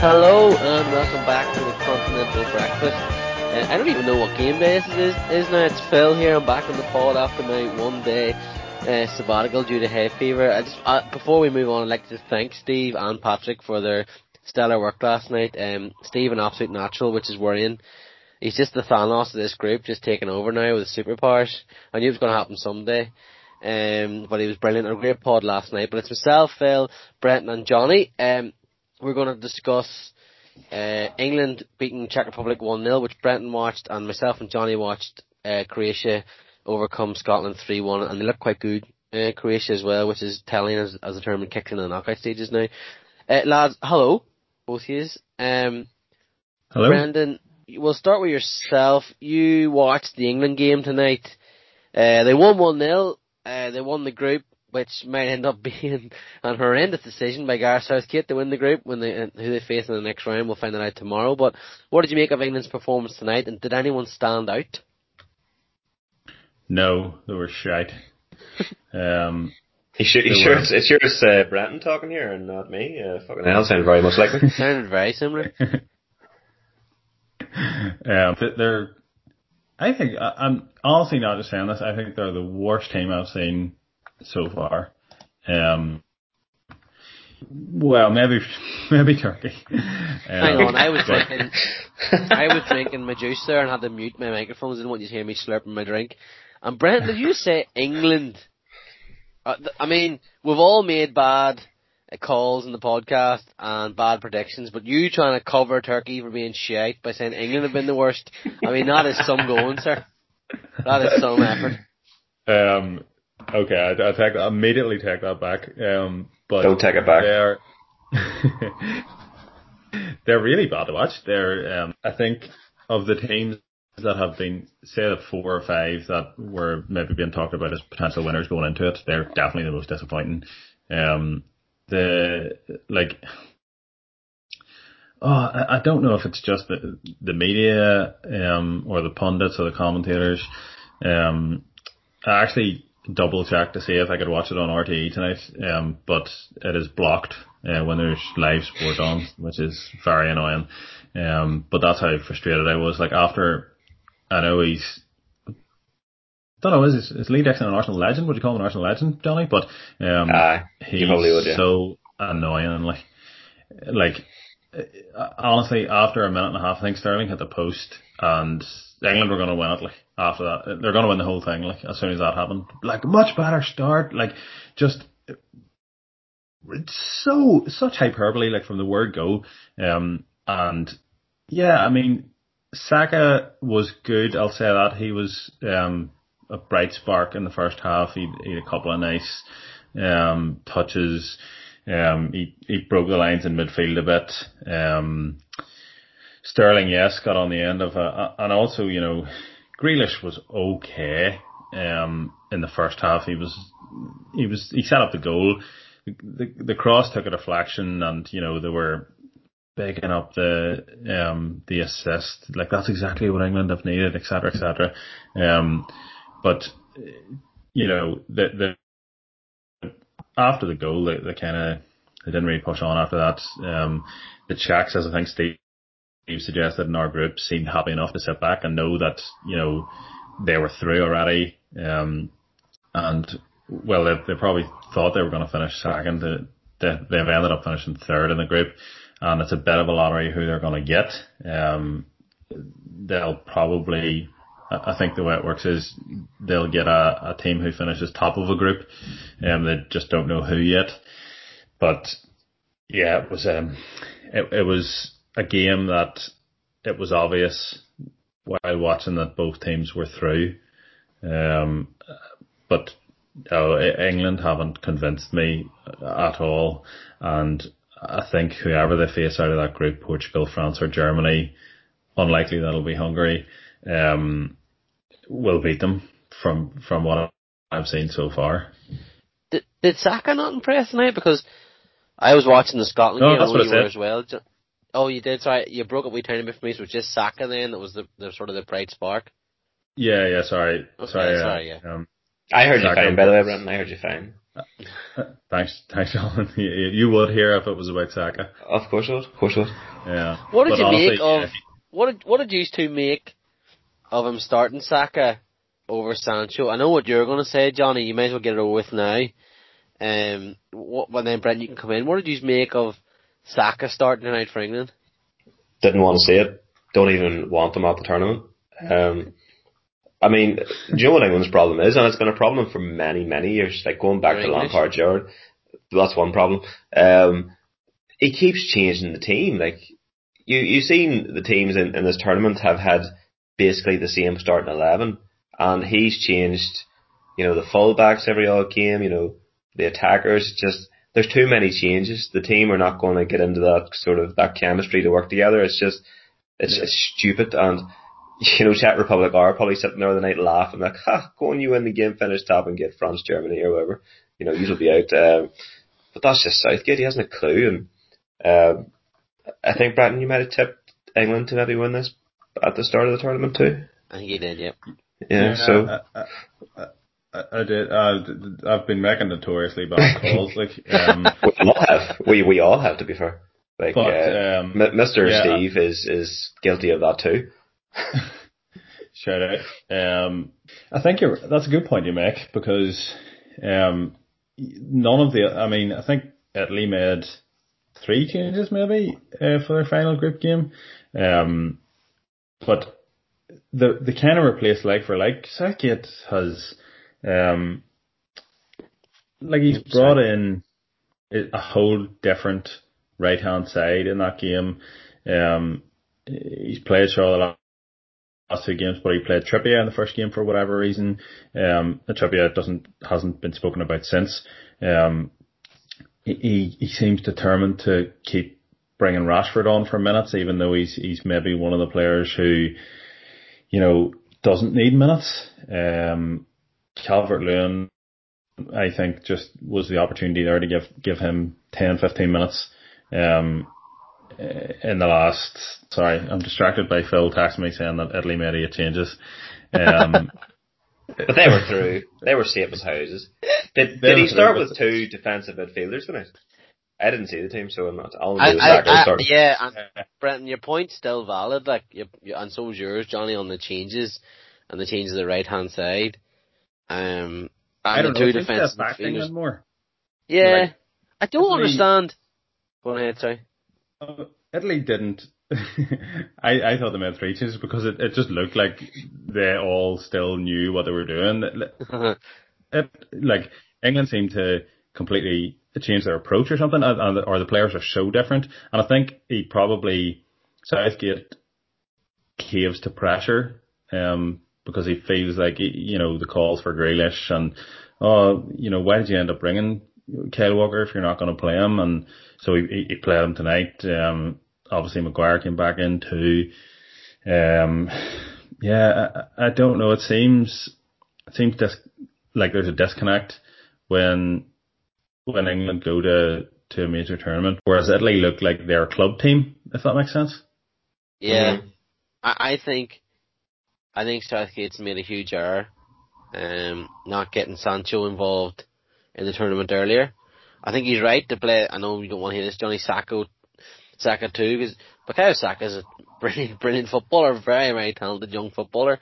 Hello and welcome back to the Continental Breakfast. Uh, I don't even know what game day this is, is now. It's Phil here. I'm back on the pod after my one day uh, sabbatical due to hay fever. I just uh, before we move on, I'd like to thank Steve and Patrick for their stellar work last night. Um, Steve an absolute natural, which is worrying. He's just the Thanos of this group, just taking over now with superpowers. I knew it was going to happen someday. Um, but he was brilliant. A great pod last night. But it's myself, Phil, Brenton, and Johnny. Um, we're going to discuss uh, England beating Czech Republic 1-0, which Brenton watched, and myself and Johnny watched uh, Croatia overcome Scotland 3-1, and they look quite good, uh, Croatia as well, which is telling as, as the tournament kicks in the knockout stages now. Uh, lads, hello, both of you. Um, hello. Brenton, we'll start with yourself. You watched the England game tonight. Uh, they won 1-0. Uh, they won the group which might end up being an horrendous decision by Gareth Southgate to win the group when they who they face in the next round. We'll find that out tomorrow. But what did you make of England's performance tonight, and did anyone stand out? No, they were shite. um, you sure, you sure it's, it's yours, uh, Brenton talking here and not me? Uh, fucking hell, sounded very much like me. sounded very similar. um, they're, I think, I'm honestly not just saying this, I think they're the worst team I've seen so far. Um, well, maybe maybe Turkey. Um, Hang on, I was drinking, I was drinking my juice there and had to mute my microphone. I didn't want you to hear me slurping my drink. And Brent, did you say England? Uh, I mean, we've all made bad calls in the podcast and bad predictions, but you trying to cover Turkey for being shite by saying England have been the worst. I mean, that is some going, sir. That is some effort. Um, Okay, I, I take I immediately take that back. Um, but don't take it back. They're they're really bad to watch. They're um, I think of the teams that have been say the four or five that were maybe being talked about as potential winners going into it. They're definitely the most disappointing. Um, the like. Oh, I, I don't know if it's just the the media um, or the pundits or the commentators. Um, I actually double check to see if I could watch it on RTE tonight, um, but it is blocked uh, when there's live sport on, which is very annoying. Um, but that's how frustrated I was. Like after, I know he's. I Don't know, is, is Lee Dixon an Arsenal legend? Would you call him an Arsenal legend, Johnny? But um, uh, he's would, yeah. so annoying and like, like honestly, after a minute and a half, I think Sterling hit the post and England were going to win it. Like after that, they're going to win the whole thing. Like as soon as that happened, like much better start. Like just it's so such hyperbole. Like from the word go. Um, and yeah, I mean, Saka was good. I'll say that he was um a bright spark in the first half. He, he had a couple of nice um touches. Um, he he broke the lines in midfield a bit. Um, Sterling, yes, got on the end of a, and also, you know, Grealish was okay. Um, in the first half, he was, he was, he set up the goal. The, the, cross took a deflection and, you know, they were bigging up the, um, the assist. Like that's exactly what England have needed, etc., etc. Um, but, you know, the, the, after the goal, they, they kind of, they didn't really push on after that. Um, the Czechs, as I think Steve you suggested in our group seemed happy enough to sit back and know that you know they were through already. Um, and well, they, they probably thought they were going to finish second. They, they've ended up finishing third in the group, and it's a bit of a lottery who they're going to get. Um, they'll probably, I think the way it works is they'll get a, a team who finishes top of a group, and they just don't know who yet. But yeah, it was um, it, it was a game that it was obvious while watching that both teams were through. Um, but uh, England haven't convinced me at all, and I think whoever they face out of that group, Portugal, France, or Germany, unlikely that'll be Hungary, um, will beat them from from what I've seen so far. Did, did Saka not impress tonight? Because I was watching the Scotland no, game that's what you were as well. Oh, you did. Sorry, you broke up wee tiny bit for me. So it was just Saka then that was the, the sort of the bright spark. Yeah, yeah. Sorry, okay, sorry. sorry uh, yeah. Um, I heard Saka. you fine, by the way, Brenton. I heard you fine. Thanks, thanks, Alan. You, you would hear if it was about Saka. Of course it would. Of course it would. Yeah. What did But you honestly, make of yeah, what did what did you two make of him starting Saka over Sancho? I know what you're going to say, Johnny. You may as well get it over with now. Um, what, when then Brent, you can come in. What did you make of Saka starting tonight for England? Didn't want to see it. Don't even want them at the tournament. Um, I mean, do you know what England's problem is? And it's been a problem for many, many years. Like going back They're to English. Lampard, Gerrard. That's one problem. Um, he keeps changing the team. Like you, you've seen the teams in, in this tournament have had basically the same starting eleven, and he's changed. You know the fullbacks every odd game. You know the attackers. Just there's too many changes. The team are not going to get into that sort of that chemistry to work together. It's just it's, it's stupid and. You know, Czech Republic are probably sitting there the night laughing like, ha, go on you win the game, finish top and get France, Germany or whatever. You know, you'll be out. Um, but that's just Southgate. He hasn't a clue. And um, I think Bratton, you might have tipped England to maybe win this at the start of the tournament too. I think he did. Yep. Yeah. so I, I, I, I did. Uh, I've been making notoriously bad calls. Like, um, we all have. We we all have to be fair. Like but uh, um, M- Mr. yeah. Steve is is guilty of that too. shout out. Um, I think you're. That's a good point you make because um, none of the. I mean, I think Italy made three changes maybe uh, for their final group game, um, but the the kind of replace like for like. Southgate has, um, like he's brought in a whole different right hand side in that game. Um, he's played Shaw the last two games, but he played Trippier in the first game for whatever reason. Um, Trippier doesn't hasn't been spoken about since. Um, he he he seems determined to keep bringing Rashford on for minutes, even though he's he's maybe one of the players who, you know, doesn't need minutes. Um, Calvert Lewin, I think, just was the opportunity there to give give him 10, 15 minutes. Um, in the last, sorry, I'm distracted by Phil texting me saying that Italy made eight changes. Um, But they were through. They were safe as houses. Did did he were start with two defensive midfielders tonight? I didn't see the team, so I'm not. I'll I, know I, I, started. yeah, and Brenton, your point's still valid. Like, you, you, and so is yours, Johnny, on the changes and the changes of the right hand side. Um, I don't know. two It seems to defensive affect midfielders. England more. Yeah, Like, I don't Italy- understand. Go ahead, sorry. Uh, Italy didn't. I I thought they made three changes because it, it just looked like they all still knew what they were doing. It, it, like England seemed to completely change their approach or something, and- or the players are so different. And I think he probably Southgate caves to pressure, um, because he feels like you know the calls for Grealish and oh you know why did you end up bringing Kyle Walker if you're not going to play him? And so he, he- he played him tonight. Um, obviously Maguire came back in too. Um, yeah, I, I don't know. It seems it seems dis- like there's a disconnect when when England go to to a major tournament, whereas Italy look like they're club team. If that makes sense. Yeah, Mhm. I, I think, I think Southgate's made a huge error, um, not getting Sancho involved in the tournament earlier. I think he's right to play. I know you don't want to hear this, Johnny Sacco, Saka too, because Bukayo Saka is a brilliant, brilliant footballer, very, very talented young footballer,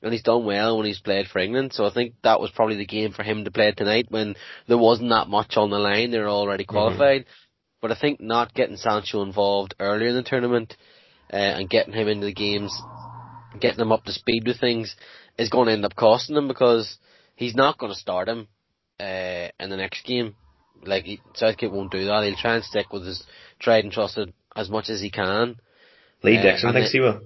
and he's done well when he's played for England. So I think that was probably the game for him to play tonight when there wasn't that much on the line. They were already qualified. But I think not getting Sancho involved earlier in the tournament uh, and getting him into the games, getting him up to speed with things, is going to end up costing him because he's not going to start him uh, in the next game. Like he, Southgate won't do that. He'll try and stick with his tried and trusted as much as he can. Lee Uh, Dixon thinks he will.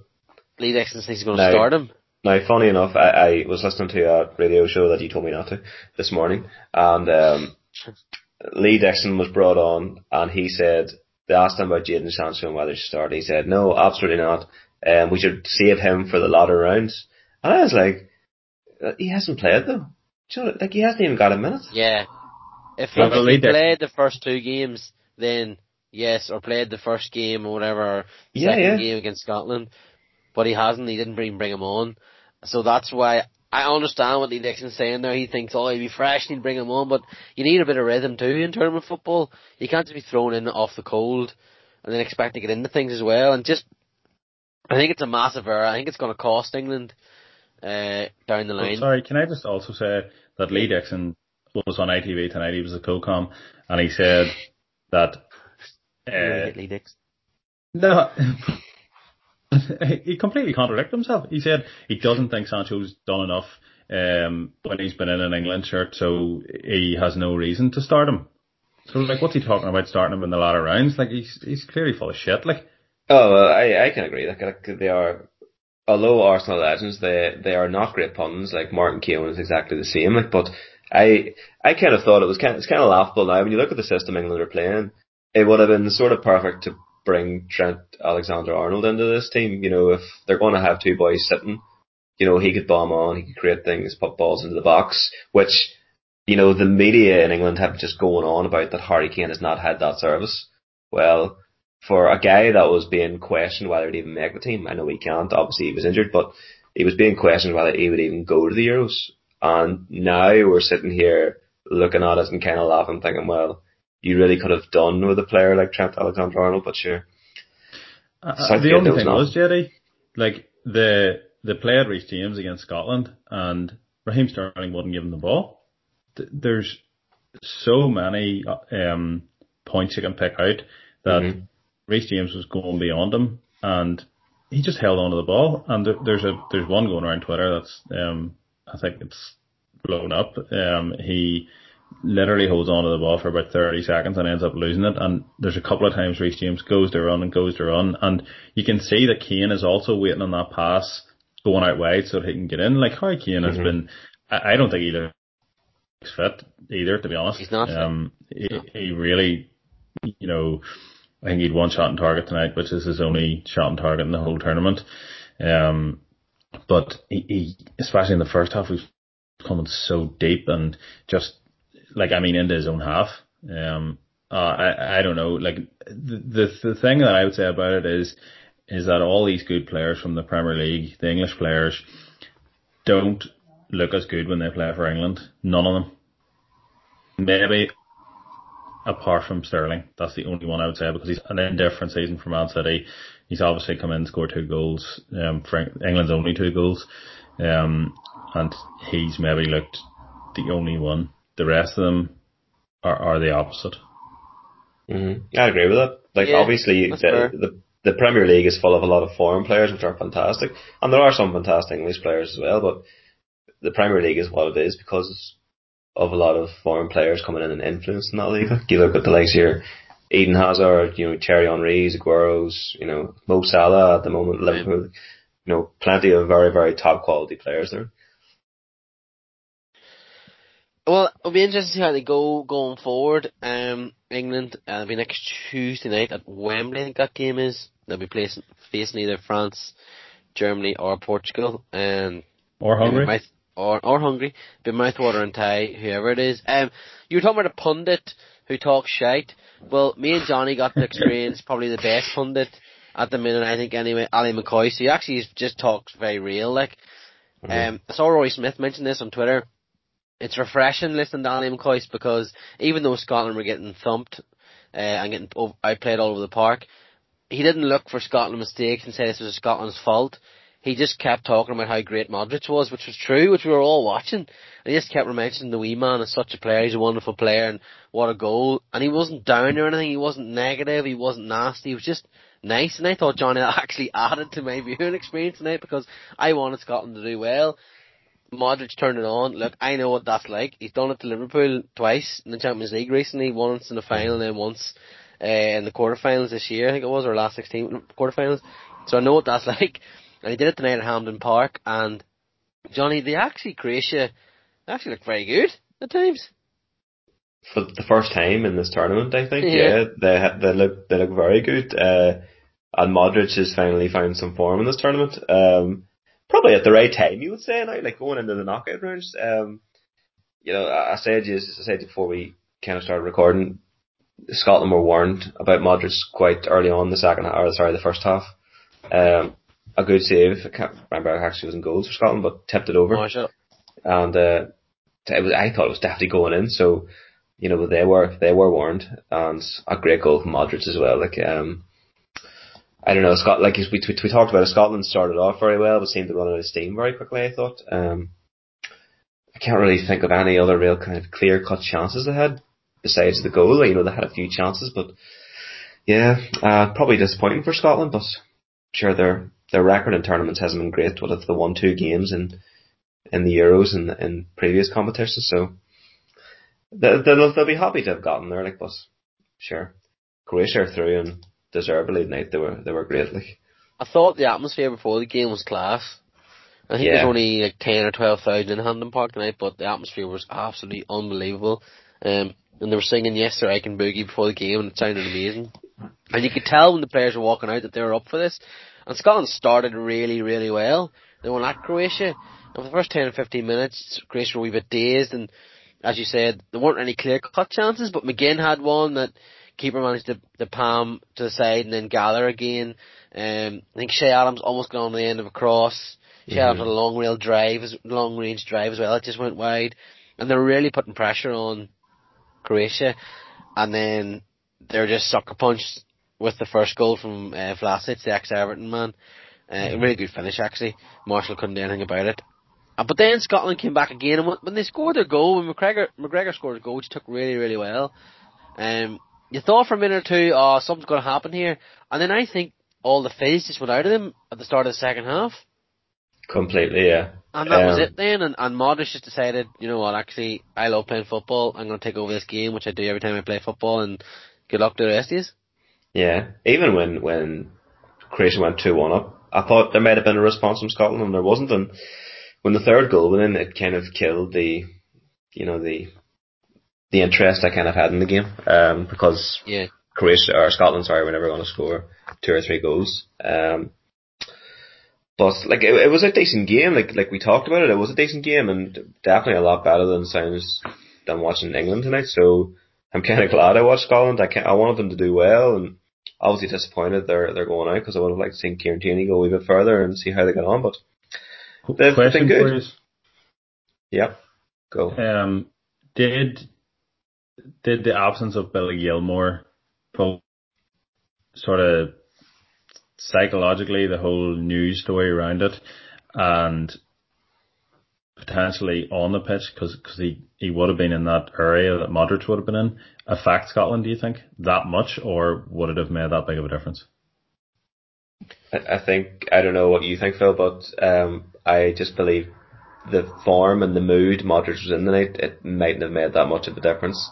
Lee Dixon thinks he's going to No. start him. Now, funny enough, I, I was listening to a radio show that you told me not to this morning, and um, Lee Dixon was brought on, and he said they asked him about Jadon Sancho and whether to start. He said, "No, absolutely not. Um, we should save him for the latter rounds." And I was like, "Uh, "He hasn't played though. You know, like he hasn't even got a minute." Yeah. If, Well, if he played the first two games, then yes, or played the first game or whatever, or Yeah, second yeah. game against Scotland, but he hasn't. He didn't bring bring him on, so that's why I understand what Lee Dixon's saying there. He thinks, oh, he'd be fresh and he'd bring him on, but you need a bit of rhythm too in tournament football. You can't just be thrown in off the cold and then expect to get into things as well. And just, I think it's a massive error. I think it's going to cost England uh, down the line. Oh, sorry, can I just also say that Lee Dixon was on ITV tonight. He was a co-com, and he said that. Uh, Lee Dixon. No, he completely contradicted himself. He said he doesn't think Sancho's done enough um, when he's been in an England shirt, so he has no reason to start him. So like, what's he talking about starting him in the latter rounds? Like he's he's clearly full of shit. Like, oh, well, I I can agree. Like, like they are, although Arsenal legends, they they are not great puns. Like Martin Keown is exactly the same. Like, but I I kind of thought it was kind of, it's kind of laughable now when you look at the system England are playing. It would have been sort of perfect to bring Trent Alexander-Arnold into this team. You know, if they're going to have two boys sitting, you know, he could bomb on, he could create things, put balls into the box, which, you know, the media in England have just going on about that Harry Kane has not had that service. Well, for a guy that was being questioned whether he'd even make the team, I know he can't, obviously he was injured, but he was being questioned whether he would even go to the Euros. And now we're sitting here looking at it and kind of laughing, thinking, well, you really could have done with a player like Trent Alexander-Arnold, but sure. Uh, the only thing was, Jerry, like the the play at Reece James against Scotland, and Raheem Sterling wouldn't give him the ball. There's so many um, points you can pick out that mm-hmm. Reece James was going beyond him, and he just held on to the ball. And there's a there's one going around Twitter that's um, I think it's blown up. Um, he literally holds on to the ball for about 30 seconds and ends up losing it. And there's a couple of times Reece James goes to run and goes to run. And you can see that Kane is also waiting on that pass going out wide so that he can get in. Like Harry Kane mm-hmm. has been, I, I, don't think he looks fit either, to be honest. He's not um, he, he, really, you know, I think he'd one shot on target tonight, which is his only shot on target in the whole tournament. Um, but he, he especially in the first half, was coming so deep and just like I mean into his own half. Um, uh, I I don't know. Like the, the the thing that I would say about it is is that all these good players from the Premier League, the English players, don't look as good when they play for England. None of them. Maybe apart from Sterling, that's the only one I would say because he's an indifferent season for Man City. He's obviously come in, and scored two goals. Um, for England's only two goals, um, and he's maybe looked the only one the rest of them are, are the opposite. Mm-hmm. I agree with that. Like yeah, obviously the, the, the Premier League is full of a lot of foreign players which are fantastic, and there are some fantastic English players as well. But the Premier League is what it is because of a lot of foreign players coming in and influencing that league. you look at the likes here, Eden Hazard, you know, Thierry Henry's, Aguero's, you know, Mo Salah at the moment, Liverpool, you know, plenty of very, very top quality players there. Well, it'll be interesting to see how they go going forward. Um, England, uh, will be next Tuesday night at Wembley, I think that game is. They'll be placing, facing either France, Germany, or Portugal. Um, or Hungary. Mouth, or, or Hungary. Be mouthwater and tie, whoever it is. Um, you were talking about a pundit who talks shite. Well, me and Johnny got to experience probably the best pundit at the minute, I think, anyway, Ally McCoist. So he actually just talks very real, like. Mm-hmm. Um, I saw Roy Smith mention this on Twitter it's refreshing listening to Ally McCoist because even though Scotland were getting thumped uh, and getting outplayed all over the park, he didn't look for Scotland mistakes and say this was Scotland's fault. He just kept talking about how great Modric was, which was true, which we were all watching. And he just kept mentioning the wee man as such a player. He's a wonderful player and what a goal. And he wasn't down or anything. He wasn't negative. He wasn't nasty. He was just nice. And I thought Johnny actually added to my viewing experience tonight because I wanted Scotland to do well. Modric turned it on. Look, I know what that's like. He's done it to Liverpool twice in the Champions League recently, once in the final and then once uh, in the quarterfinals this year, I think it was, or last 16 quarterfinals. So I know what that's like. And he did it tonight at Hampden Park, and Johnny, they actually, Croatia, they actually look very good at times. For the first time in this tournament, I think, yeah, yeah they they look they look very good. Uh, and Modric has finally found some form in this tournament. Um, probably at the right time, you would say now, like going into the knockout rounds. Um, you know, I said just I said before we kind of started recording, Scotland were warned about Modric quite early on the second or sorry the first half. Um, a good save. I can't remember how actually was in goals for Scotland, but tipped it over. Oh, and uh, it was, I thought it was definitely going in. So, you know, they were they were warned, and a great goal from Modric as well. Like, um, I don't know, Scott. Like we, we we talked about, it, Scotland started off very well, but seemed to run out of steam very quickly. I thought. Um, I can't really think of any other real kind of clear cut chances they had besides the goal. You know, they had a few chances, but yeah, uh, probably disappointing for Scotland. But sure, their their record in tournaments hasn't been great. What if they won two games in in the Euros and in previous competitions? So they'll, they'll they'll be happy to have gotten there. Like, but sure, Croatia are through and deservedly tonight. They were they were great. Like, I thought the atmosphere before the game was class. I think Yeah. there's only like ten or twelve thousand in Hampden Park tonight, but the atmosphere was absolutely unbelievable. Um, and they were singing "Yes Sir I Can Boogie" before the game, and it sounded amazing. And you could tell when the players were walking out that they were up for this. And Scotland started really, really well. They won at Croatia, and for the first ten or fifteen minutes, Croatia were a wee bit dazed, and as you said, there weren't any clear cut chances. But McGinn had one that keeper managed to, to palm to the side and then gather again. Um, I think Che Adams almost got on the end of a cross. Che Adams had a long rail drive, as- long range drive as well. It just went wide, and they were really putting pressure on Croatia, and then they were just sucker punched with the first goal from uh, Vlasic, the ex-Everton man. Uh, a really good finish actually. Marshall couldn't do anything about it. Uh, but then Scotland came back again, and when- they scored their goal, when McGregor McGregor scored a goal, which took really really well. Um, you thought for a minute or two, oh, something's going to happen here, and then I think all the fizz just went out of them at the start of the second half. completely, yeah. And that was Um, it then, and, and Modric just decided, you know what, actually, I love playing football, I'm going to take over this game, which I do every time I play football, and good luck to the rest of you. Yeah, even when when Croatia went two one up, I thought there might have been a response from Scotland, and there wasn't. And when the third goal went in, it kind of killed the, you know, the the interest I kind of had in the game, um, because Yeah. Croatia or Scotland, sorry, were never going to score two or three goals. Um, but like it, it was a decent game, like like we talked about it. It was a decent game, and definitely a lot better than sounds than watching England tonight. So I'm kind of glad I watched Scotland. I can I wanted them to do well, and obviously disappointed they're they're going out because I would have liked to see Kieran Tierney go a wee bit further and see how they get on. But They've Question been good. yeah, go. Um, did did the absence of Billy Gilmour pull sort of psychologically the whole news story around it and potentially on the pitch because he, he would have been in that area that Modric would have been in affect Scotland do you think that much or would it have made that big of a difference I, I think I don't know what you think, Phil, but um, I just believe the form and the mood Modric was in tonight, it mightn't have made that much of a difference.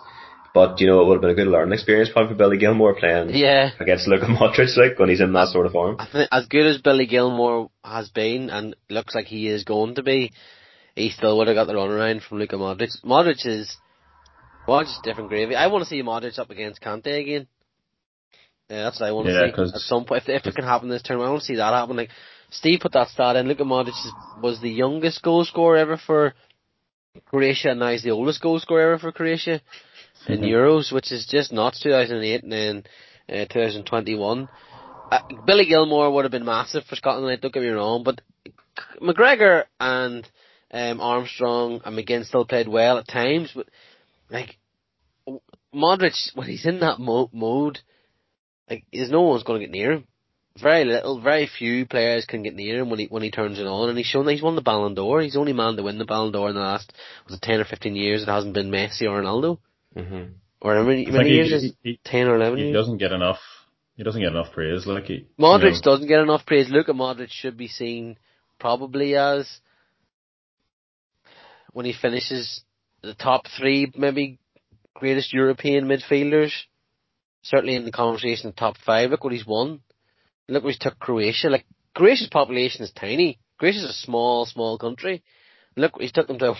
But you know, it would have been a good learning experience probably for Billy Gilmour playing Yeah. against Luka Modric, like when he's in that sort of form. I think as good as Billy Gilmour has been, and looks like he is going to be, he still would have got the runaround from Luka Modric. Modric is, Modric is different gravy. I want to see Modric up against Kante again. Yeah, that's what I want to Yeah, see. At some point, if, if it can happen this tournament, I want to see that happen. Like, Steve put that stat in. Luka Modric was the youngest goal scorer ever for Croatia, and now he's the oldest goal scorer ever for Croatia in Mhm. Euros, which is just nuts. 2008 and then uh, 2021. Uh, Billy Gilmour would have been massive for Scotland. Don't get me wrong, but McGregor and um, Armstrong and McGinn still played well at times. But like Modric, when he's in that mo- mode, like there's no one's going to get near him. Very little, very few players can get near him when he when he turns it on, and he's shown that he's won the Ballon d'Or. He's the only man to win the Ballon d'Or in the last was it ten or fifteen years. It hasn't been Messi or Ronaldo, hmm or how many, many think years he, is he, ten or eleven he years? doesn't get enough he doesn't get enough praise like he Modric you know, doesn't get enough praise. Luka Modric should be seen probably as when he finishes the top three, maybe greatest European midfielders. Certainly in the conversation, top five. Look what he's won. Look what he's took Croatia. Like Croatia's population is tiny. Croatia's a small, small country. Look, he's took them to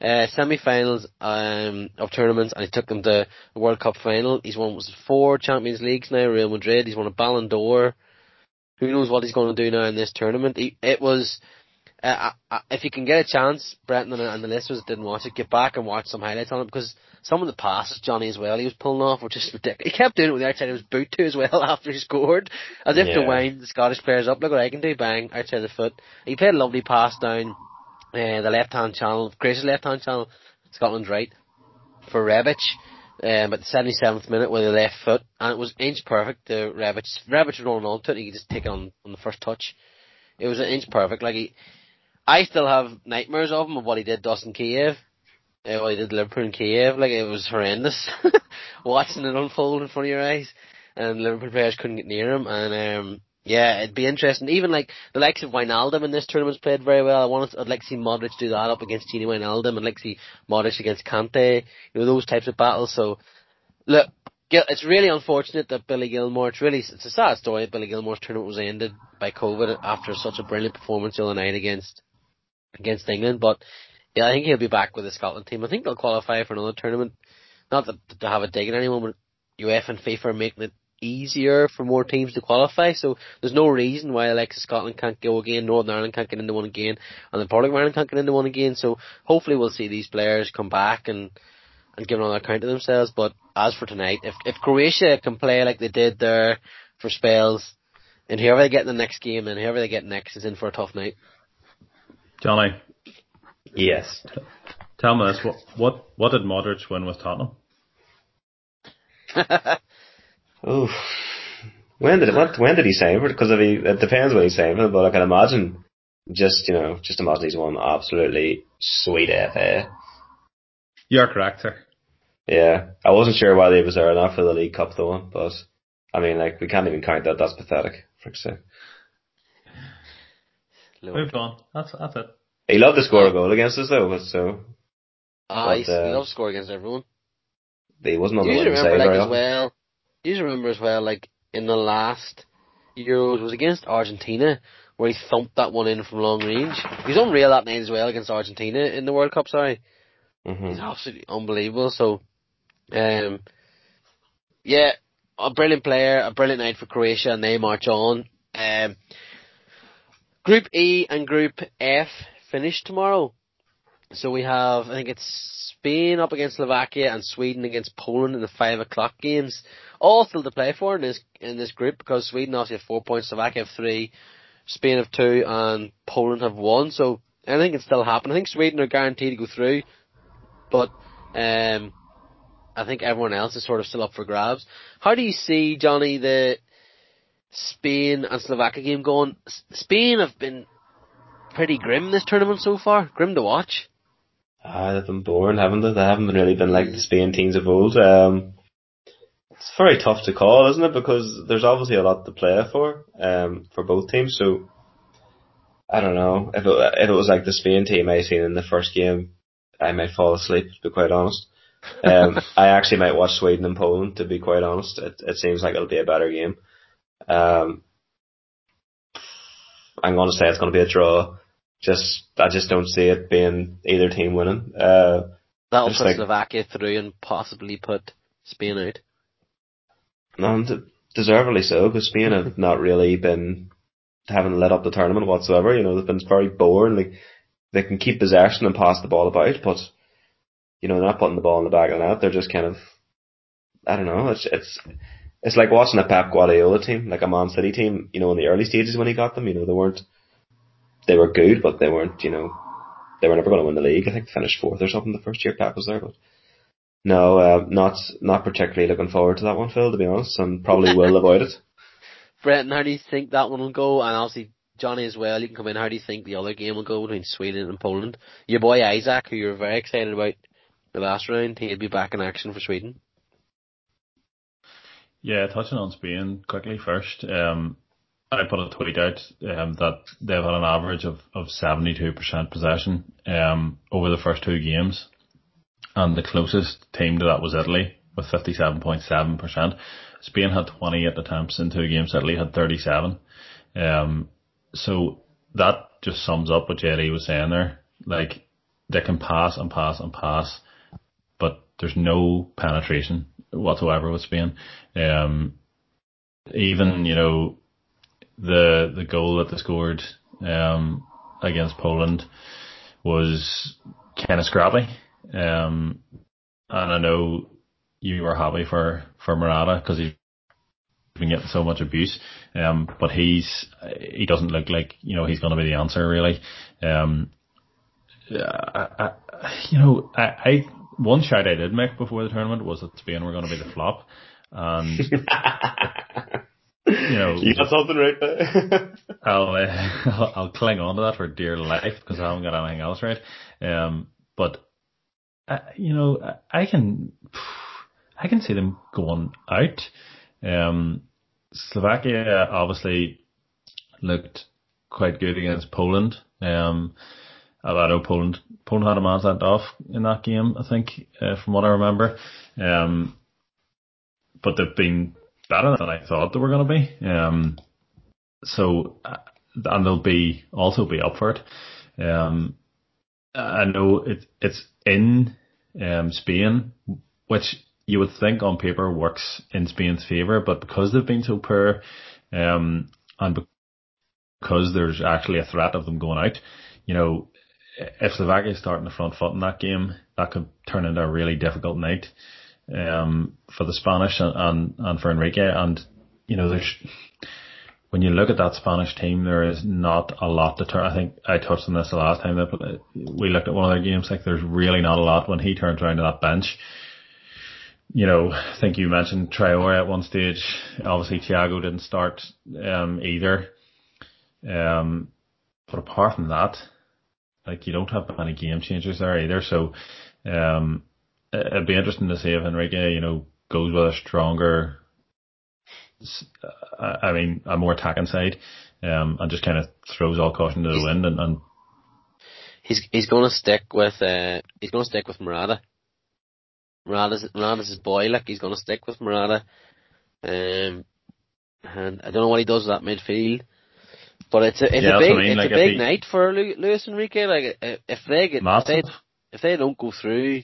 uh, semi-finals um, of tournaments, and he took them to the World Cup final. He's won was four Champions Leagues now. Real Madrid. He's won a Ballon d'Or. Who knows what he's going to do now in this tournament? He, it was. Uh, if you can get a chance, Brenton and, the listeners didn't watch it, get back and watch some highlights on it because some of the passes Johnny as well he was pulling off were just ridiculous. He kept doing it with the outside of his boot too as well after he scored, as if to Yeah. wind the Scottish players up. Look what I can do, bang outside the foot. He played a lovely pass down uh, the left hand channel, Croatia's left hand channel, Scotland's right for Rebic. Um, at the 77th minute with the left foot, and it was inch perfect. The Rebic, Rebic was rolling on to it. He could just take it on on the first touch. It was an inch perfect. Like he, I still have nightmares of him of what he did to us in Kiev. Uh, what he did to Liverpool in Kiev. Like it was horrendous watching it unfold in front of your eyes, and Liverpool players couldn't get near him. And um, yeah, it'd be interesting. Even like the likes of Wijnaldum in this tournament's played very well. I want I'd like to see Modric do that up against Gini Wijnaldum. I'd like to see Modric against Kante. You know those types of battles. So look, it's really unfortunate that Billy Gilmour. It's really it's a sad story. Billy Gilmour's tournament was ended by COVID after such a brilliant performance the other night against against England. But yeah, I think he'll be back with the Scotland team. I think they'll qualify for another tournament. Not that to have a dig at anyone, but UEFA and FIFA are making it easier for more teams to qualify. So there's no reason why Alexa Scotland can't go again, Northern Ireland can't get into one again, and the Republic of Ireland can't get into one again. So hopefully we'll see these players come back and and give another account of themselves. But as for tonight, if if Croatia can play like they did there for spells, and whoever they get in the next game and whoever they get next is in for a tough night. Johnny. Yes. Tell me this: what what what did Modric win with Tottenham? Oof. When did it, what, when did he for it? Because he, it depends when he for it, but I can imagine, just, you know, just imagine he's won absolutely sweet FA. You're correct, sir. Yeah. I wasn't sure whether he was there or not for the League Cup though, but, I mean, like, we can't even count that, that's pathetic, for sake. Moved on. That's, that's it. He loved to score a goal against us though, so. Ah, but, uh, he loves to score against everyone. He wasn't on Do the you winning remember, side like, very as well, do you remember as well, like, in the last Euros, was against Argentina, where he thumped that one in from long range. He was unreal that night as well against Argentina in the World Cup, sorry. Mm-hmm. He's absolutely unbelievable, so, um, yeah, a brilliant player, a brilliant night for Croatia, and they march on. Um, Group E and Group F finish tomorrow. So we have, I think it's Spain up against Slovakia and Sweden against Poland in the five o'clock games. All still to play for in this in this group because Sweden obviously have four points, Slovakia have three, Spain have two, and Poland have one. So I think it's still happening. I think Sweden are guaranteed to go through, but um, I think everyone else is sort of still up for grabs. How do you see Johnny the Spain and Slovakia game going? Spain have been pretty grim this tournament so far. Grim to watch. Ah, they've been boring, haven't they? They haven't really been like the Spain teams of old. Um, it's very tough to call, isn't it? Because there's obviously a lot to play for, um, for both teams. So I don't know if it if it was like the Spain team I seen in the first game, I might fall asleep. To be quite honest, um, I actually might watch Sweden and Poland. To be quite honest, it it seems like it'll be a better game. Um, I'm going to say it's going to be a draw just I just don't see it being either team winning. Uh, That'll put like, Slovakia through and possibly put Spain out. No, deservedly so, because Spain have not really been haven't lit up the tournament whatsoever. You know, they've been very boring. Like they can keep possession and pass the ball about, but you know, they're not putting the ball in the back of the net. They're just kind of, I don't know. It's it's it's like watching a Pep Guardiola team, like a Man City team. You know, in the early stages when he got them, you know, they weren't they were good, but they weren't, you know, they were never going to win the league. I think finished fourth or something the first year Pep was there, but no, uh, not not particularly looking forward to that one, Phil, to be honest, and probably will avoid it. Brenton, how do you think that one will go? And obviously Johnny as well, you can come in. How do you think the other game will go between Sweden and Poland? Your boy Isak, who you were very excited about the last round, he'll be back in action for Sweden. Yeah, touching on Spain quickly first. Um, I put a tweet out um, that they've had an average of, of 72% possession um, over the first two games. And the closest team to that was Italy with 57.7%. Spain had 28 attempts in two games. Italy had 37. Um, so that just sums up what JD was saying there. Like they can pass and pass and pass, but there's no penetration whatsoever with Spain. Um, even, you know, the the goal that they scored um, against Poland was kind of scrappy. Um, and I know you were happy for for Morata because he's been getting so much abuse. Um, but he's he doesn't look like you know he's going to be the answer really. Um, I, I, you know, I, I one shout I did make before the tournament was that Spain were going to be the flop, and you know, you got something right there. I'll, uh, I'll I'll cling on to that for dear life because I haven't got anything else right. Um, but uh, you know, I can I can see them going out. Um, Slovakia obviously looked quite good against Poland. Um, Know Poland Poland had a man sent off in that game, I think, uh, from what I remember. Um, but they've been better than I thought they were going to be. Um, so, uh, and they'll be also be up for it. Um, I know it, it's in um, Spain, which you would think on paper works in Spain's favour, but because they've been so poor, um, and because there's actually a threat of them going out, you know, if Slovakia start in the front foot in that game, that could turn into a really difficult night um, for the Spanish and, and, and for Enrique. And you know, there's when you look at that Spanish team, there is not a lot to turn. I think I touched on this the last time that we looked at one of their games. Like, there's really not a lot when he turns around to that bench. You know, I think you mentioned Traore at one stage. Obviously, Thiago didn't start um, either. Um, but apart from that, like you don't have any game changers there either. So um, it'd be interesting to see if Enrique, you know, goes with a stronger, I mean, a more attacking side, um, and just kind of throws all caution to the wind and, and he's he's going to stick with uh he's going to stick with Morata. Morata's Morata's his boy. Like he's going to stick with Morata. Um, and I don't know what he does with that midfield. But it's a it's yeah, a big I mean. it's like a big he, night for Luis Enrique. Like if they get if they, if they don't go through,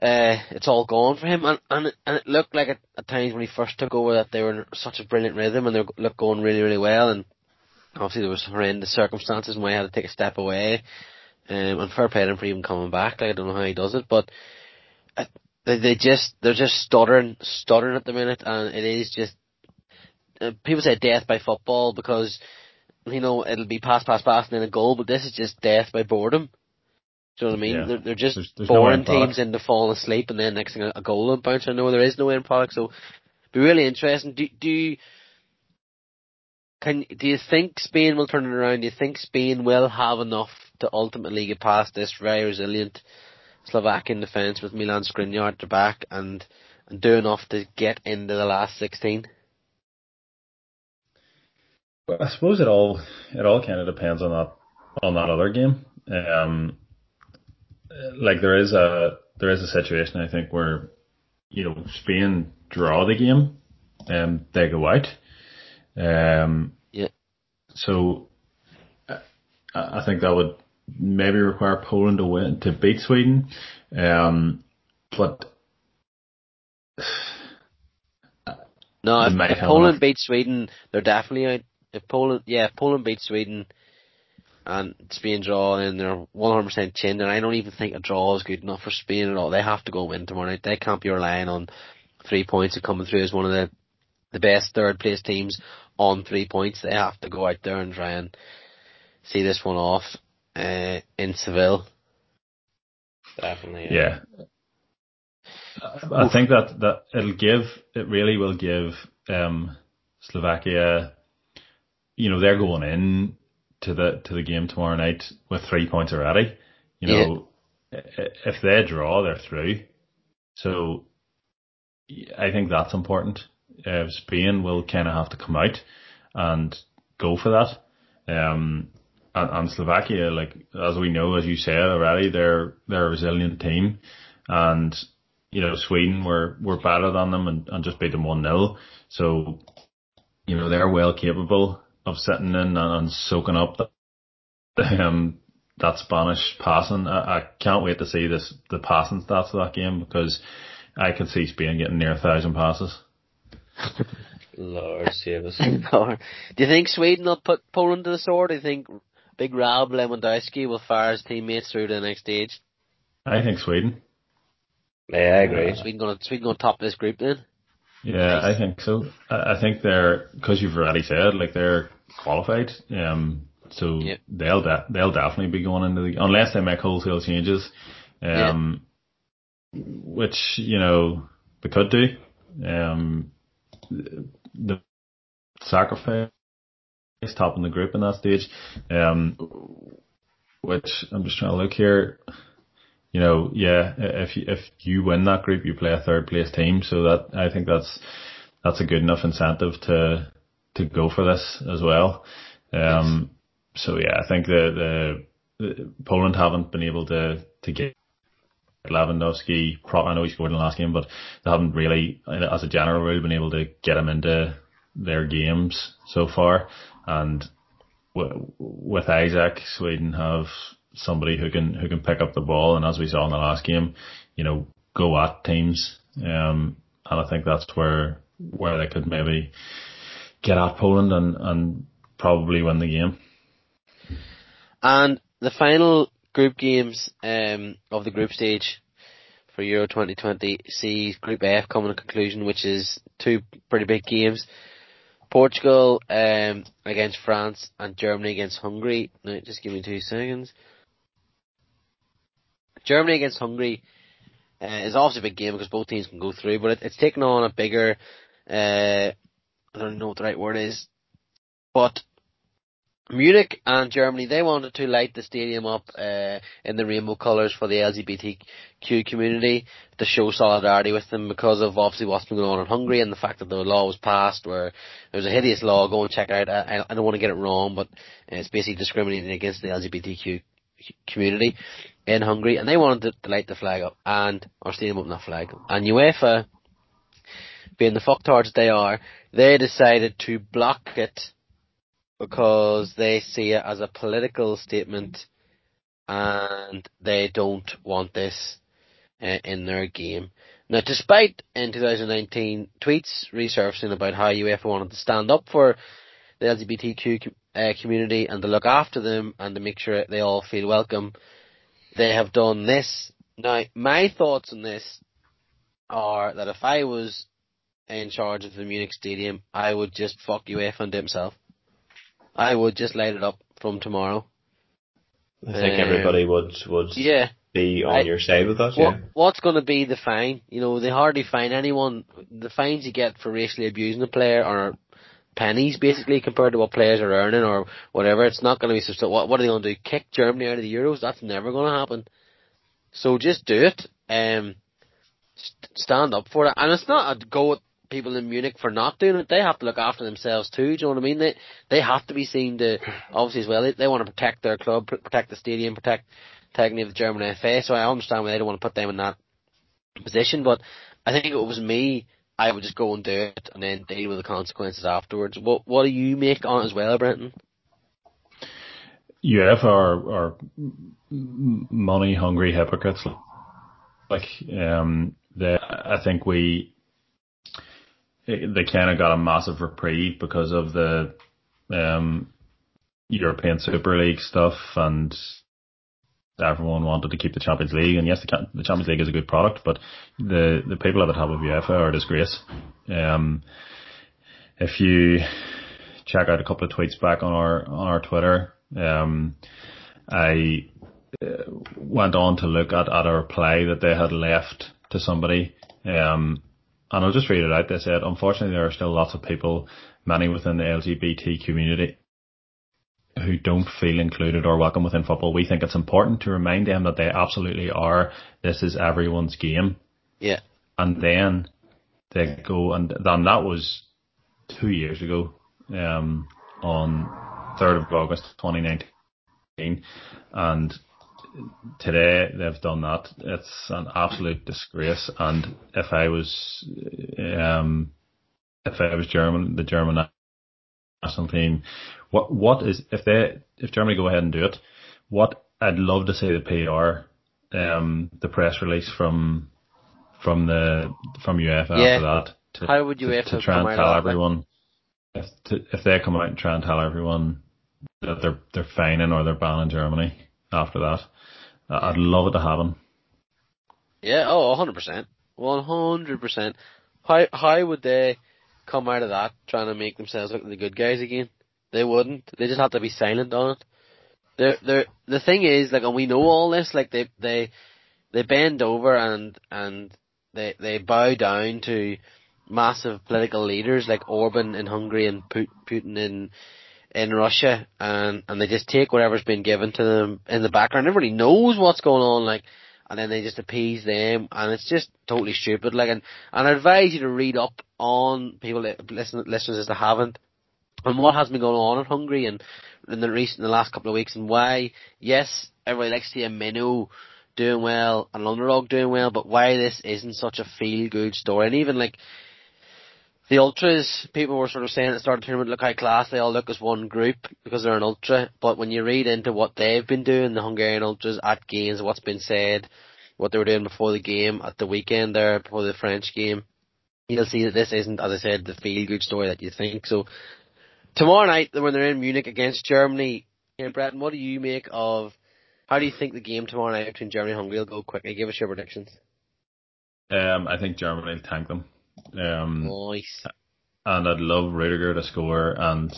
uh, it's all gone for him. And and and it looked like at, at times when he first took over that they were in such a brilliant rhythm and they looked going really really well. And obviously there was horrendous circumstances why he had to take a step away. Um, and fair play to him for even coming back. Like I don't know how he does it, but. Uh, they, they just they're just stuttering stuttering at the minute and it is just uh, people say death by football because you know it'll be pass, pass, pass, and then a goal, but this is just death by boredom. Do you know what I mean? Yeah. They're, they're just there's, there's boring no teams into falling asleep, and then next thing a goal will bounce. I know there is no end product, so be really interesting. Do do you, can do you think Spain will turn it around? Do you think Spain will have enough to ultimately get past this very resilient Slovakian defence with Milan Skriniar at the back and and do enough to get into the last sixteen? I suppose it all it all kind of depends on that on that other game. Um, like there is a there is a situation I think where you know Spain draw the game, and they go out. Um, yeah. So I think that would maybe require Poland to win to beat Sweden, um, but. No, if, if Poland beats Sweden, they're definitely out if Poland, yeah, if Poland beats Sweden and Spain draw, and they're 100% chin, and I don't even think a draw is good enough for Spain at all. They have to go win tomorrow night. They can't be relying on three points of coming through as one of the the best third place teams on three points. They have to go out there and try and see this one off uh, in Seville. Definitely. Yeah. yeah. I think that, that it'll give, it really will give um, Slovakia you know, they're going in to the to the game tomorrow night with three points already. You know, yeah. if they draw, they're through. So I think that's important. Uh, Spain will kind of have to come out and go for that. Um, and, and, Slovakia, like as we know, as you said already, they're they're a resilient team, and you know Sweden were were better than them and, and just beat them one 0 So you know they're well capable of sitting in and, and soaking up the, um, that Spanish passing. I, I, can't wait to see this the passing stats of that game because I can see Spain getting near a thousand passes. Lord save us. Lord. Do you think Sweden will put Poland to the sword? Do you think Big Rob Lewandowski will fire his teammates through to the next stage? I think Sweden. Yeah, I agree. Sweden going to Sweden going to top this group then. Yeah, I think so. I think they're because you've already said like they're qualified. Um, So Yep. they'll de- they'll definitely be going into the unless they make wholesale changes, um, which you know they could do. Um, the sacrifice top in the group in that stage, um, which I'm just trying to look here. You know, yeah, if you, if you win that group, you play a third place team. So that I think that's that's a good enough incentive to to go for this as well. Um, so yeah, I think the, the, the Poland haven't been able to to get Lewandowski. I know he scored in the last game, but they haven't really, as a general rule, been able to get him into their games so far. And w- with Isak, Sweden have somebody who can who can pick up the ball, and as we saw in the last game, you know, go at teams. Um, and I think that's where where they could maybe get at Poland and and probably win the game. And the final group games um, of the group stage for Euro 2020 sees Group F coming to a conclusion, which is two pretty big games. Portugal um, against France and Germany against Hungary. Now, just give me two seconds. Germany against Hungary uh, is obviously a big game because both teams can go through, but it, it's taken on a bigger, uh, I don't know what the right word is, but Munich and Germany, they wanted to light the stadium up uh, in the rainbow colours for the LGBTQ community to show solidarity with them because of obviously what's been going on in Hungary and the fact that the law was passed where there was a hideous law. Go and check it out. I, I don't want to get it wrong, but it's basically discriminating against the LGBTQ community in Hungary, and they wanted to, to light the flag up and or stadium up that flag. And UEFA, being the fucktards they are, they decided to block it because they see it as a political statement and they don't want this uh, in their game. Now, despite in 2019 tweets resurfacing about how UEFA wanted to stand up for the LGBTQ uh, community and to look after them and to make sure they all feel welcome, they have done this. Now, my thoughts on this are that if I was in charge of the Munich Stadium, I would just fuck UEFA and himself. I would just light it up from tomorrow. I think Um, everybody would would Yeah. be on I- your side with that. What Yeah. what's going to be the fine? You know, they hardly fine anyone. The fines you get for racially abusing a player are pennies, basically, compared to what players are earning or whatever. It's not going to be so. What what are they going to do? Kick Germany out of the Euros? That's never going to happen. So just do it. Um, st- stand up for it, and it's not a go at people in Munich for not doing it. They have to look after themselves too. Do you know what I mean? They they have to be seen to obviously as well. They, they want to protect their club, pr- protect the stadium, protect technically the German FA. So I understand why they don't want to put them in that position. But I think it was me, I would just go and do it and then deal with the consequences afterwards. What what do you make on it as well, Brenton? UEFA are, are money hungry hypocrites. Like, um, they, I think we, they kind of got a massive reprieve because of the, um, European Super League stuff and everyone wanted to keep the Champions League. And yes, the, the Champions League is a good product, but the, the people at the top of UEFA are a disgrace. Um, if you check out a couple of tweets back on our, on our Twitter, um, I uh, went on to look at, at a reply that they had left to somebody. Um, and I'll just read it out. They said, unfortunately, there are still lots of people, many within the LGBT community, who don't feel included or welcome within football. We think it's important to remind them that they absolutely are. This is everyone's game. Yeah. And then they go, and then that was two years ago, um, on 3rd of August 2019. And today they've done that. It's an absolute disgrace. And if I was, um, if I was German, the German national team, what what is if they if Germany go ahead and do it, what I'd love to see the PR, um, the press release from from the from UEFA Yeah. after that. To, How would to, UEFA to try and tell of that, like? everyone if to, if they come out and try and tell everyone that they're they're fining or they're banning Germany after that. I'd love it to happen. Yeah, oh, 100%. 100%. How, how would they come out of that trying to make themselves look like the good guys again? They wouldn't. They just have to be silent on it. They're, they're, the thing is, like, and we know all this, like, they, they, they bend over and, and they, they bow down to massive political leaders like Orban in Hungary and Putin in, in Russia and, and they just take whatever's been given to them in the background. Everybody knows what's going on, like, and then they just appease them and it's just totally stupid, like, and, and I advise you to read up on people, listen, listeners that haven't, and what has been going on in Hungary and in the recent, in the last couple of weeks and why, yes, everybody likes to see a Minnow doing well and Underdog doing well, but why this isn't such a feel good story. And even like the ultras, people were sort of saying at the start of the tournament, look how class they all look as one group because they're an ultra. But when you read into what they've been doing, the Hungarian ultras at games, what's been said, what they were doing before the game at the weekend there, before the French game, you'll see that this isn't, as I said, the feel good story that you think. So tomorrow night when they're in Munich against Germany, here, Brenton, what do you make of? How do you think the game tomorrow night between Germany and Hungary will go? Quickly, give us your predictions. Um, I think Germany will tank them. Um, nice. And I'd love Rudiger to score, and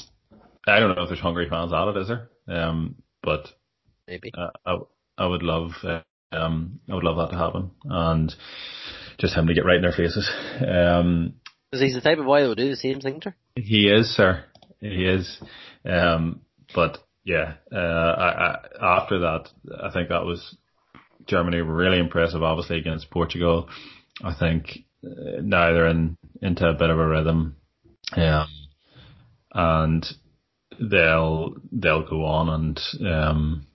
I don't know if there's Hungary fans at it, is there? Um, but maybe uh, I I would love uh, um I would love that to happen, and just him to get right in their faces. Um, because he's the type of boy that would do the same thing to. He is, sir. He is. Um, but yeah, uh, I, I, after that, I think that was Germany really impressive, obviously against Portugal. I think uh, now they're in into a bit of a rhythm, um, and they'll they'll go on and um,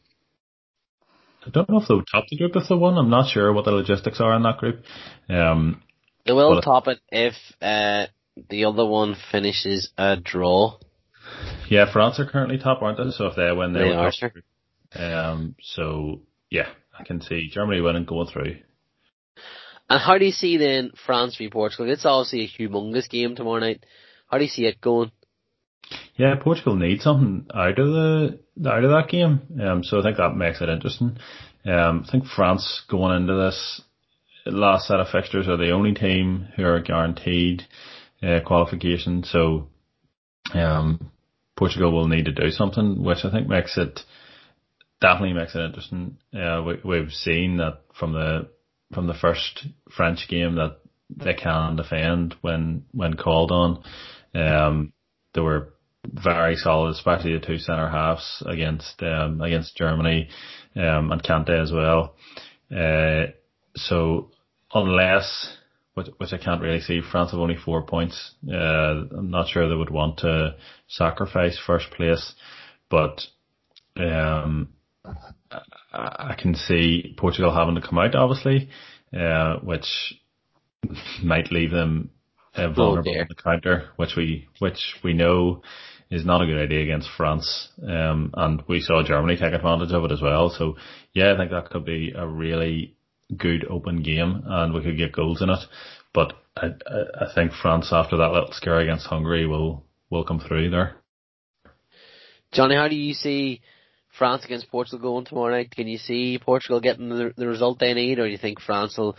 I don't know if they'll top the group if they won. I'm not sure what the logistics are in that group. Um, they will top it if uh, the other one finishes a draw. Yeah, France are currently top, aren't they? So if they win, they, they are. Sure. Um. So yeah, I can see Germany winning, going through. And how do you see then France v Portugal? It's obviously a humongous game tomorrow night. How do you see it going? Yeah, Portugal need something out of the out of that game. Um, so I think that makes it interesting. Um, I think France going into this last set of fixtures are the only team who are guaranteed uh, qualification. So, um, Portugal will need to do something, which I think makes it definitely makes it interesting. Uh, we, we've seen that from the from the first French game that they can defend when when called on. Um, they were very solid, especially the two centre halves against um, against Germany um, and Kante as well. Uh, so unless which, which I can't really see. France have only four points. Uh, I'm not sure they would want to sacrifice first place, but um, I can see Portugal having to come out, obviously, uh, which might leave them uh, vulnerable oh, on the counter, which we which we know is not a good idea against France. Um, and we saw Germany take advantage of it as well. So yeah, I think that could be a really good open game and we could get goals in it. But I, I think France after that little scare against Hungary will, will come through there. Johnny, how do you see France against Portugal going tomorrow night? Can you see Portugal getting the, the result they need or do you think France will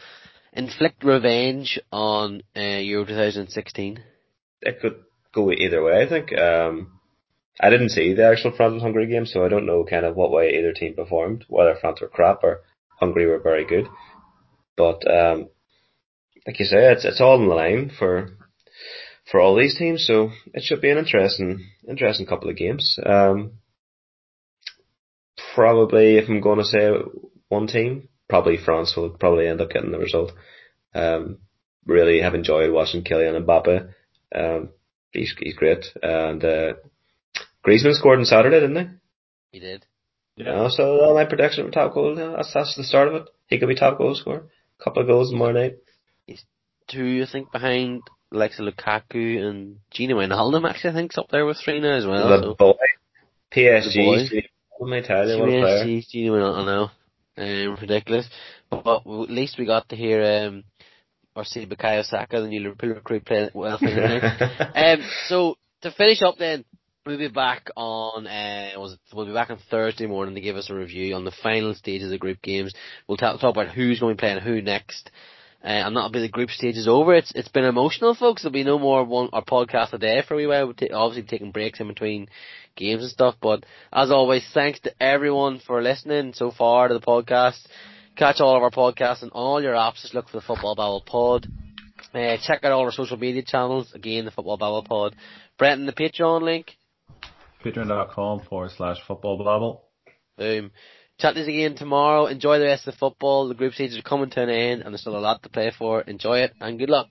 inflict revenge on uh, Euro 2016? It could go either way, I think. Um, I didn't see the actual France and Hungary game, so I don't know kind of what way either team performed, whether France were crap or Hungary were very good. But um, like you say, it's it's all in the line for for all these teams, so it should be an interesting interesting couple of games. Um, probably, if I'm going to say one team, probably France will probably end up getting the result. Um, really have enjoyed watching Kylian Mbappe. Um, he's he's great, and uh, Griezmann scored on Saturday, didn't he? He did. Yeah, so uh, my prediction for top goal, yeah, that's that's the start of it. He could be top goal scorer. Couple of goals tomorrow night. He's two, I think, behind Alexa Lukaku and Gini Wijnaldum. Actually, I think is up there with three now as well. The so. boy, PSG. Let me tell you, what a player. Gini Wijnaldum, I know, um, ridiculous. But, but, at least we got to hear um, or see Bukayo Saka, the new Liverpool recruit, play well. um, so to finish up, then We'll be back on. Uh, was it, we'll be back on Thursday morning to give us a review on the final stages of group games. We'll talk, about who's going to be playing who next, uh, and that'll be the group stages over. It's it's been emotional, folks. There'll be no more one our podcast a day for a wee while. We're t- obviously taking breaks in between games and stuff. But as always, thanks to everyone for listening so far to the podcast. Catch all of our podcasts and all your apps. Just look for the Football Babble Pod. Uh, check out all our social media channels. Again, the Football Babble Pod. Brenton, the Patreon link. Patreon.com forward slash football babble. Boom. Chat to us again tomorrow. Enjoy the rest of the football. The group stages are coming to an end and there's still a lot to play for. Enjoy it and good luck.